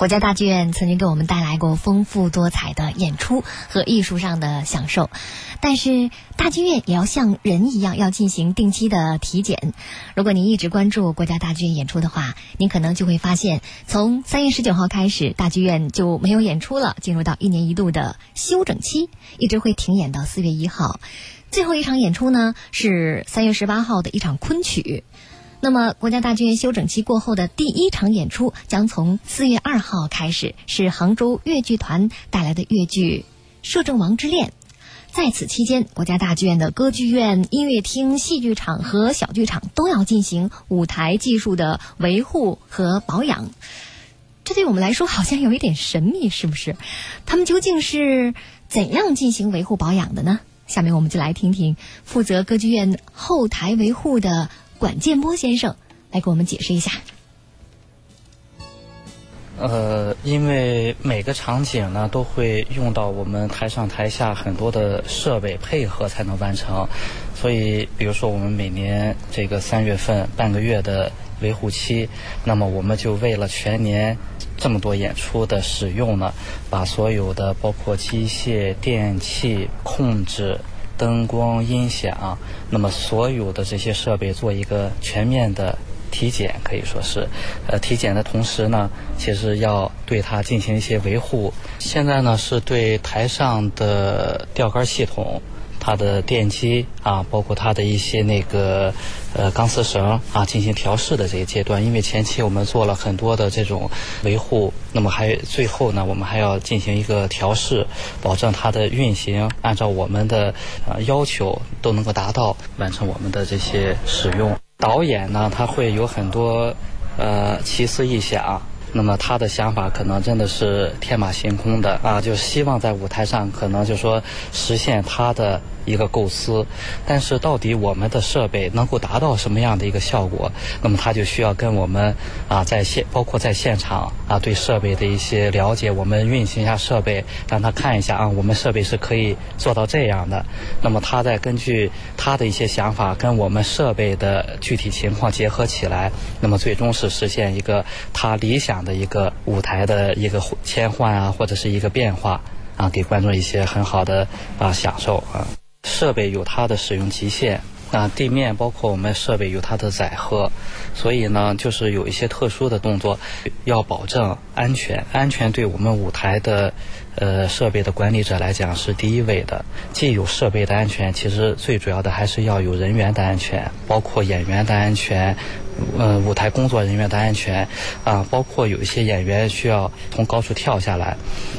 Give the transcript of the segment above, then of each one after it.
国家大剧院曾经给我们带来过丰富多彩的演出和艺术上的享受，但是大剧院也要像人一样，要进行定期的体检。如果您一直关注国家大剧院演出的话，您可能就会发现，从三月十九号开始，大剧院就没有演出了，进入到一年一度的休整期，一直会停演到四月一号。最后一场演出呢，是三月十八号的一场昆曲。那么，国家大剧院休整期过后的第一场演出将从四月二号开始，是杭州越剧团带来的越剧《摄政王之恋》。在此期间，国家大剧院的歌剧院、音乐厅、戏剧场和小剧场都要进行舞台技术的维护和保养。这对我们来说好像有一点神秘，是不是？他们究竟是怎样进行维护保养的呢？下面我们就来听听负责歌剧院后台维护的。管建波先生来给我们解释一下。呃，因为每个场景呢都会用到我们台上台下很多的设备配合才能完成，所以比如说我们每年这个三月份半个月的维护期，那么我们就为了全年这么多演出的使用呢，把所有的包括机械、电器控制。灯光、音响，那么所有的这些设备做一个全面的体检，可以说是，呃，体检的同时呢，其实要对它进行一些维护。现在呢，是对台上的吊杆系统。它的电机啊，包括它的一些那个呃钢丝绳啊，进行调试的这个阶段，因为前期我们做了很多的这种维护，那么还最后呢，我们还要进行一个调试，保证它的运行按照我们的呃要求都能够达到，完成我们的这些使用。导演呢，他会有很多呃奇思异想。那么他的想法可能真的是天马行空的啊，就希望在舞台上可能就说实现他的一个构思，但是到底我们的设备能够达到什么样的一个效果？那么他就需要跟我们啊在现包括在现场啊对设备的一些了解，我们运行一下设备，让他看一下啊我们设备是可以做到这样的。那么他再根据他的一些想法跟我们设备的具体情况结合起来，那么最终是实现一个他理想。的一个舞台的一个切换啊，或者是一个变化啊，给观众一些很好的啊享受啊。设备有它的使用极限那，地面包括我们设备有它的载荷，所以呢，就是有一些特殊的动作要保证安全。安全对我们舞台的呃设备的管理者来讲是第一位的。既有设备的安全，其实最主要的还是要有人员的安全，包括演员的安全。呃，舞台工作人员的安全啊，包括有一些演员需要从高处跳下来，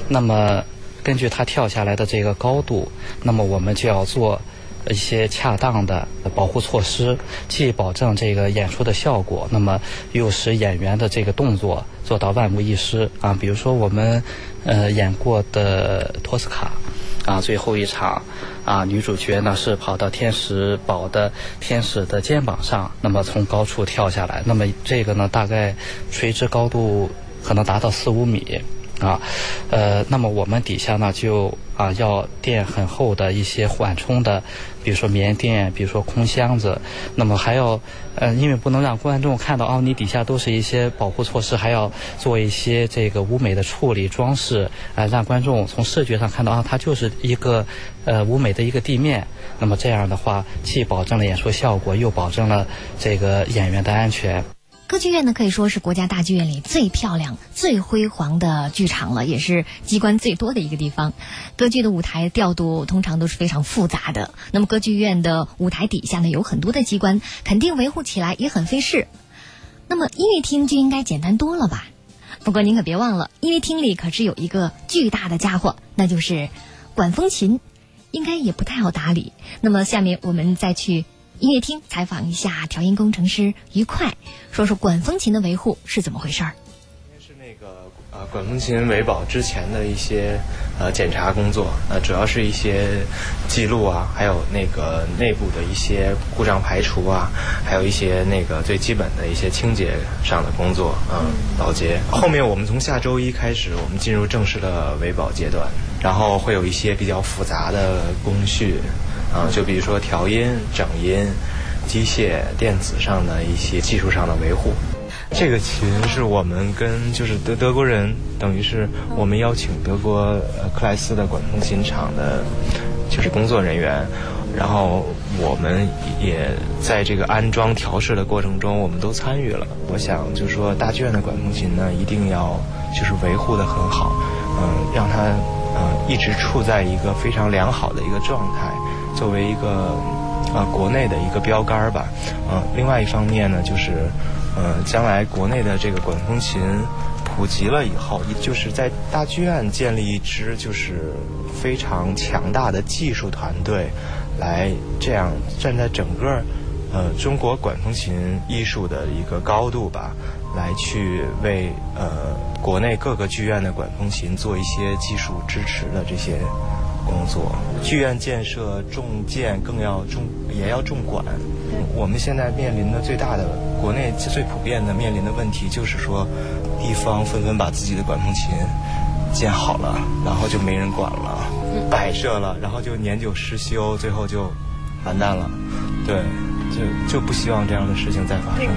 那么根据他跳下来的这个高度，那么我们就要做一些恰当的保护措施，既保证这个演出的效果，那么又使演员的这个动作做到万无一失啊。比如说我们呃演过的托斯卡。啊，最后一场，啊，女主角呢是跑到天使堡的天使的肩膀上，那么从高处跳下来，那么这个呢大概垂直高度可能达到四五米。啊，呃，那么我们底下呢就啊要垫很厚的一些缓冲的，比如说棉垫，比如说空箱子，那么还要，呃，因为不能让观众看到啊，你底下都是一些保护措施，还要做一些这个舞美的处理装饰，啊，让观众从视觉上看到啊，它就是一个呃舞美的一个地面，那么这样的话，既保证了演出效果，又保证了这个演员的安全。歌剧院呢，可以说是国家大剧院里最漂亮、最辉煌的剧场了，也是机关最多的一个地方。歌剧的舞台调度通常都是非常复杂的，那么歌剧院的舞台底下呢，有很多的机关，肯定维护起来也很费事。那么音乐厅就应该简单多了吧？不过您可别忘了，音乐厅里可是有一个巨大的家伙，那就是管风琴，应该也不太好打理。那么下面我们再去。音乐厅采访一下调音工程师于快，说说管风琴的维护是怎么回事儿。是那个呃管风琴维保之前的一些呃检查工作，呃主要是一些记录啊，还有那个内部的一些故障排除啊，还有一些那个最基本的一些清洁上的工作，嗯，保洁。后面我们从下周一开始，我们进入正式的维保阶段，然后会有一些比较复杂的工序。啊，就比如说调音、整音、机械、电子上的一些技术上的维护。这个琴是我们跟就是德德国人，等于是我们邀请德国呃克莱斯的管风琴厂的，就是工作人员，然后我们也在这个安装调试的过程中，我们都参与了。我想就是说大剧院的管风琴呢，一定要就是维护的很好，嗯，让它嗯一直处在一个非常良好的一个状态，作为一个啊国内的一个标杆吧。嗯，另外一方面呢，就是。呃，将来国内的这个管风琴普及了以后，就是在大剧院建立一支就是非常强大的技术团队，来这样站在整个呃中国管风琴艺术的一个高度吧，来去为呃国内各个剧院的管风琴做一些技术支持的这些工作。剧院建设重建，更要重也要重管。我们现在面临的最大的国内最普遍的面临的问题，就是说，地方纷纷把自己的管风琴建好了，然后就没人管了，摆设了，然后就年久失修，最后就完蛋了。对，就就不希望这样的事情再发生。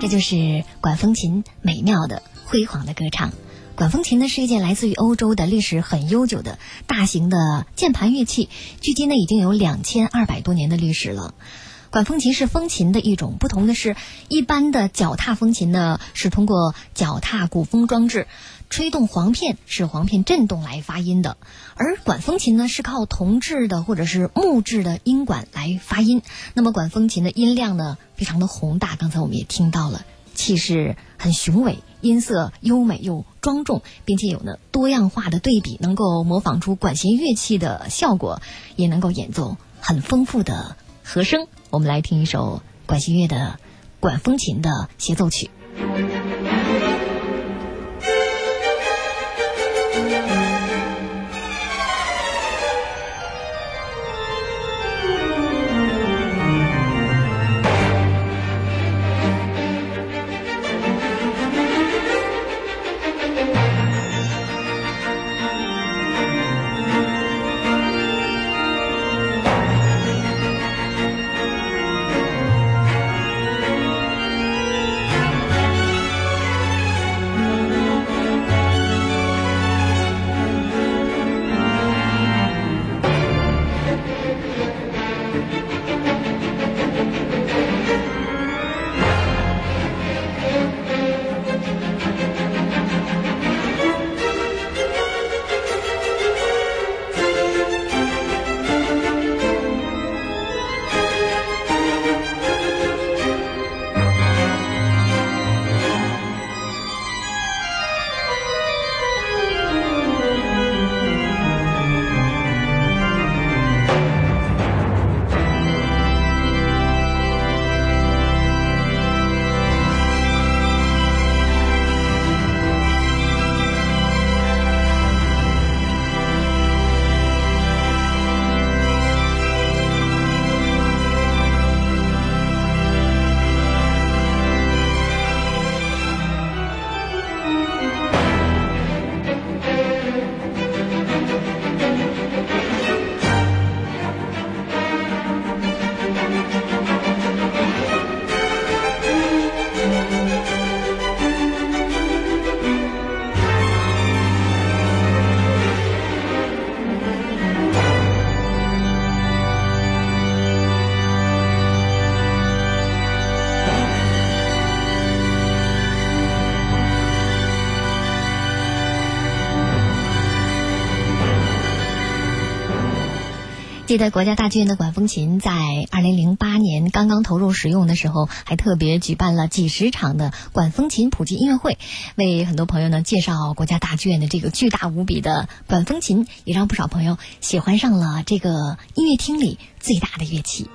这就是管风琴美妙的、辉煌的歌唱。管风琴呢是一件来自于欧洲的历史很悠久的大型的键盘乐器，距今呢已经有两千二百多年的历史了。管风琴是风琴的一种，不同的是，一般的脚踏风琴呢是通过脚踏鼓风装置吹动簧片，使簧片振动来发音的，而管风琴呢是靠铜制的或者是木质的音管来发音。那么管风琴的音量呢非常的宏大，刚才我们也听到了，气势很雄伟。音色优美又庄重，并且有呢多样化的对比，能够模仿出管弦乐器的效果，也能够演奏很丰富的和声。我们来听一首管弦乐的管风琴的协奏曲。记得国家大剧院的管风琴在二零零八年刚刚投入使用的时候，还特别举办了几十场的管风琴普及音乐会，为很多朋友呢介绍国家大剧院的这个巨大无比的管风琴，也让不少朋友喜欢上了这个音乐厅里最大的乐器。